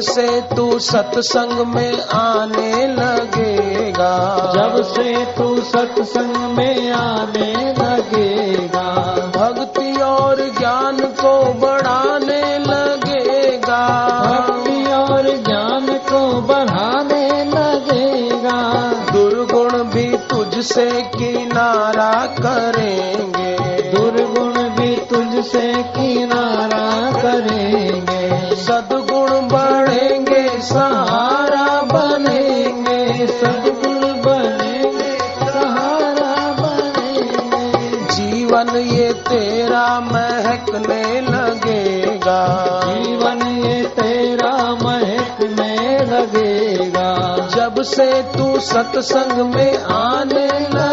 से तू सत्संग में आने लगेगा। जब से तू सत्संग में आने लगेगा। तेरा महकने लगेगा। जीवन ये तेरा महकने लगेगा। जब से तू सत्संग में आने लगेगा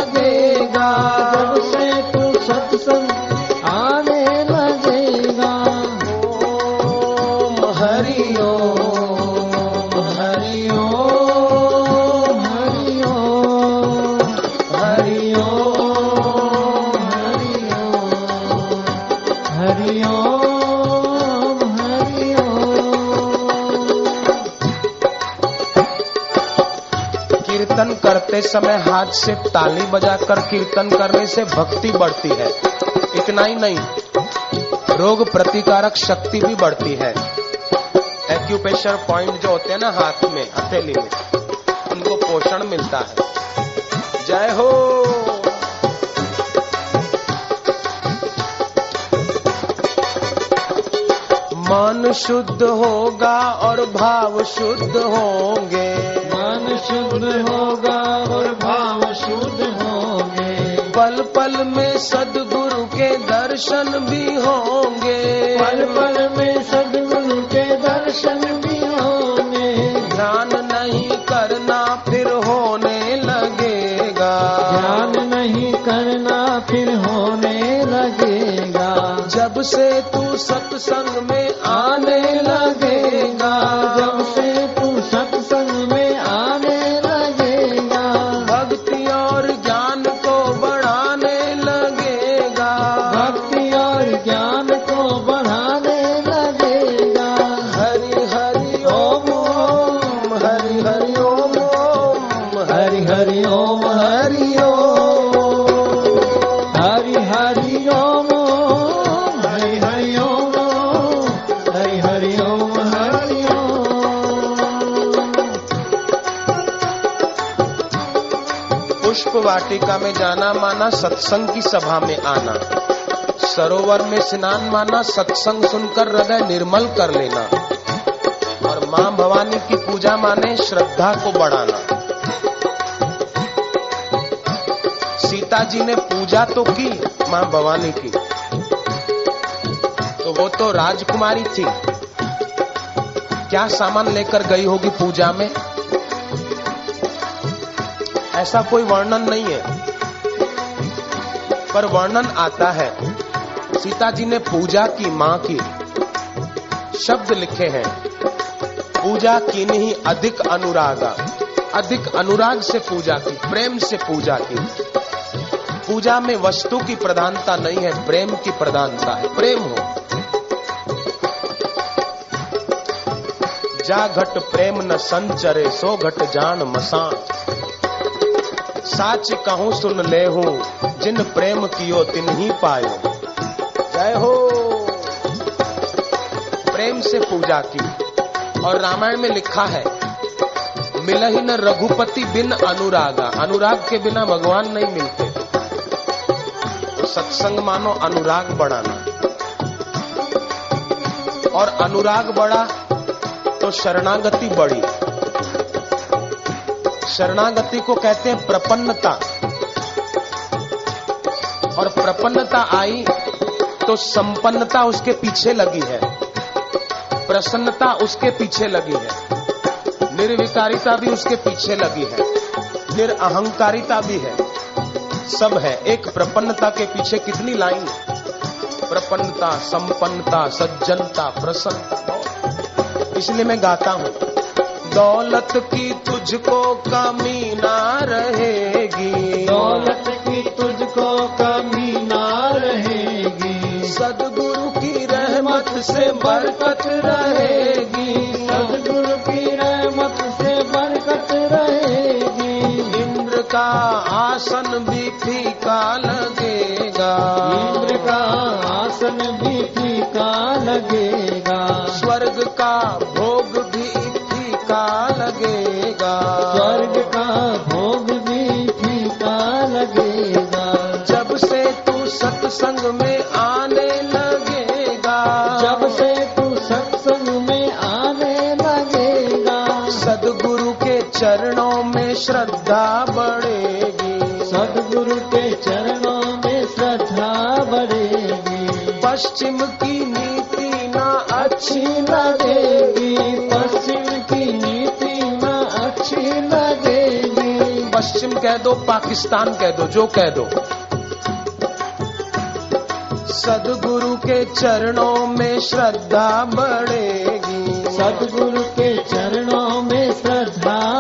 कीर्तन करते समय हाथ से ताली बजाकर कीर्तन करने से भक्ति बढ़ती है। इतना ही नहीं, रोग प्रतिकारक शक्ति भी बढ़ती है। एक्यूपेशर पॉइंट जो होते हैं ना हाथ में, हथेली में, उनको पोषण मिलता है। जय हो! मन शुद्ध होगा और भाव शुद्ध होंगे। शुद्ध होगा और भाव शुद्ध होंगे। पल पल में सदगुरु के दर्शन भी होंगे। पल पल में सदगुरु के दर्शन भी होंगे। ध्यान नहीं करना फिर होने लगेगा। ध्यान नहीं करना फिर होने लगेगा। जब से तू सत्संग में आने पुष्प वाटिका में जाना माना सत्संग की सभा में आना। सरोवर में स्नान माना सत्संग सुनकर हृदय निर्मल कर लेना। और माँ भवानी की पूजा माने श्रद्धा को बढ़ाना। सीता जी ने पूजा तो की माँ भवानी की। तो वो तो राजकुमारी थी। क्या सामान लेकर गई होगी पूजा में? ऐसा कोई वर्णन नहीं है। पर वर्णन आता है। सीता जी ने पूजा की माँ की शब्द लिखे हैं। पूजा की नहीं, अधिक अनुरागा। अधिक अनुराग से पूजा की, प्रेम से पूजा की। पूजा में वस्तु की प्रधानता नहीं है, प्रेम की प्रधानता है। प्रेम हो। जा घट प्रेम न संचरे, सो घट जान मसान। साच कहूँ सुन ले हूँ, जिन प्रेम कियो तिन ही पायो। जय हो। प्रेम से पूजा की। और रामायण में लिखा है मिल ही न रघुपति बिन अनुरागा। अनुराग के बिना भगवान नहीं मिलते। तो सत्संग मानो अनुराग बढ़ाना। और अनुराग बढ़ा तो शरणागति बढ़ी। शरणागति को कहते हैं प्रपन्नता। और प्रपन्नता आई तो संपन्नता उसके पीछे लगी है। प्रसन्नता उसके पीछे लगी है। निर्विकारिता भी उसके पीछे लगी है। निरअहंकारिता भी है। सब है। एक प्रपन्नता के पीछे कितनी लाइन प्रपन्नता, संपन्नता, सज्जनता प्रसन्नता इसलिए मैं गाता हूँ। दौलत की तुझको कमी ना रहेगी। दौलत की तुझको कमी ना रहेगी। सदगुरु की रहमत से बरकत रहेगी। सदगुरु की रहमत से बरकत रहेगी। इंद्र का आसन भी थी चरणों में श्रद्धा बढ़ेगी। सदगुरु के चरणों में श्रद्धा बढ़ेगी। पश्चिम की नीति ना अच्छी लगेगी। पश्चिम की नीति न अच्छी लगेगी। पश्चिम कह दो पाकिस्तान कह दो जो कह दो। सदगुरु के चरणों में श्रद्धा बढ़ेगी। सदगुरु के चरणों में श्रद्धा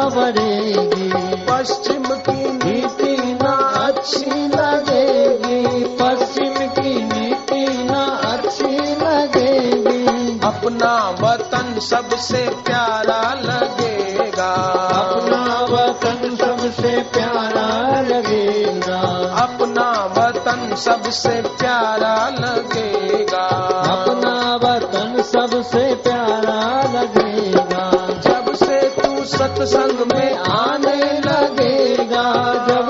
बढ़ेगी पश्चिम की नीति ना अच्छी लगेगी। पश्चिम की नीति न अच्छी लगेगी। अपना वतन सबसे प्यारा लगेगा। अपना वतन सबसे प्यारा लगेगा। अपना वतन सबसे सत्संग में आने लगेगा जब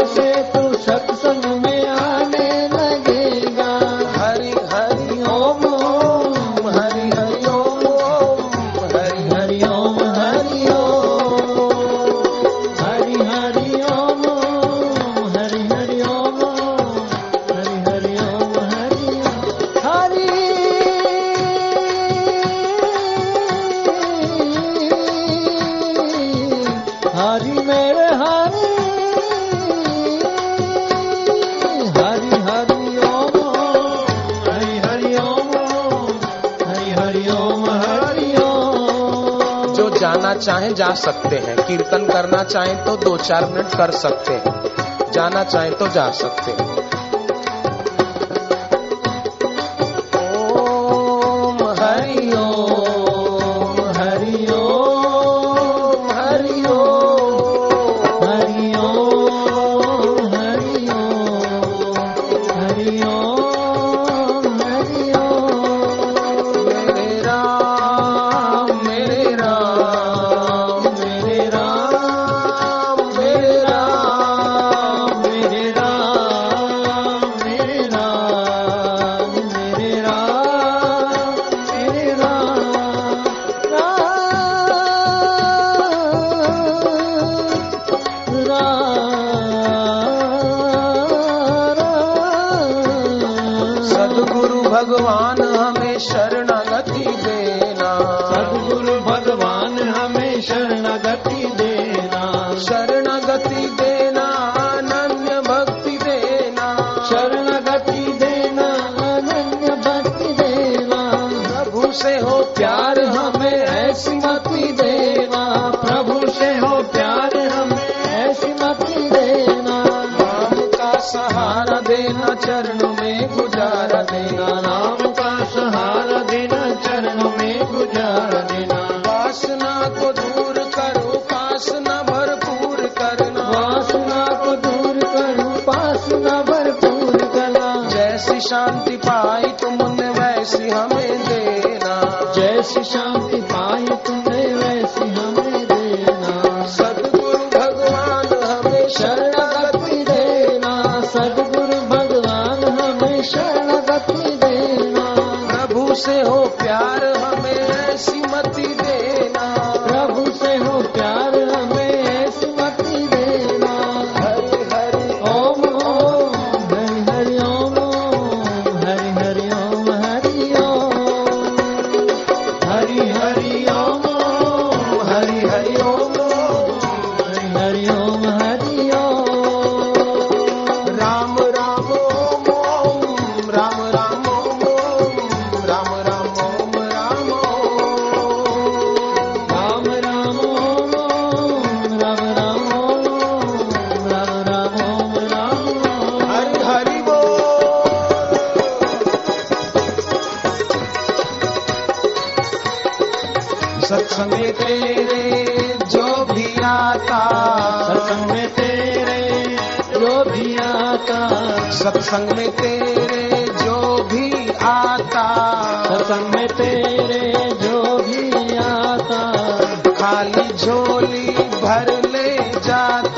जो जाना चाहे, जा सकते हैं। कीर्तन करना चाहे तो दो चार मिनट कर सकते हैं। जाना चाहे तो जा सकते हैं। प्यार हमें ऐसी मति देना। प्रभु से हो प्यार हमें ऐसी मति देना। नाम का सहारा देना, चरणों में गुजारा देना। नाम का सहारा देना, चरणों में गुजार देना। वासना को दूर करो, उपासना भरपूर करना। वासना को दूर करूँ पासना भरपूर करना। जैसी शांति पाई तुमने, वैसी हमें देना जैसी शांति पाई तुमने वैसी हमें देना। सदगुरु भगवान हमें शरणगति देना। सदगुरु भगवान हमें शरणगति देना। प्रभु से हो प्यार हमें ऐसी मति सत्संग तेरे आता सत्संग में तेरे जो भी आता। सत्संग में तेरे जो भी आता। सत्संग में तेरे जो भी आता। खाली झोली भर ले जाता।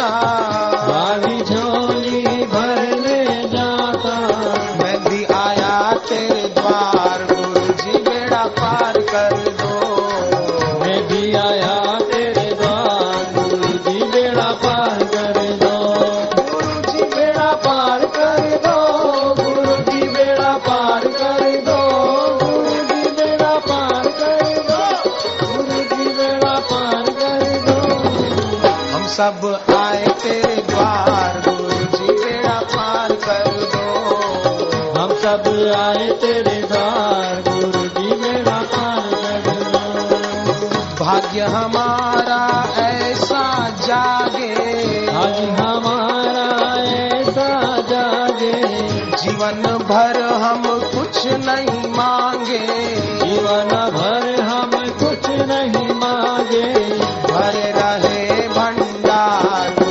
सब आए तेरे द्वार गुरु जी बेड़ा पार कर दो। हम सब आए तेरे द्वार गुरु जी बेड़ा पार कर दो। भाग्य हमारा ऐसा जागे। आज हमारा जीवन भर हम कुछ नहीं मांगे। जीवन भर हम कुछ नहीं मांगे। भर रहे भंडार।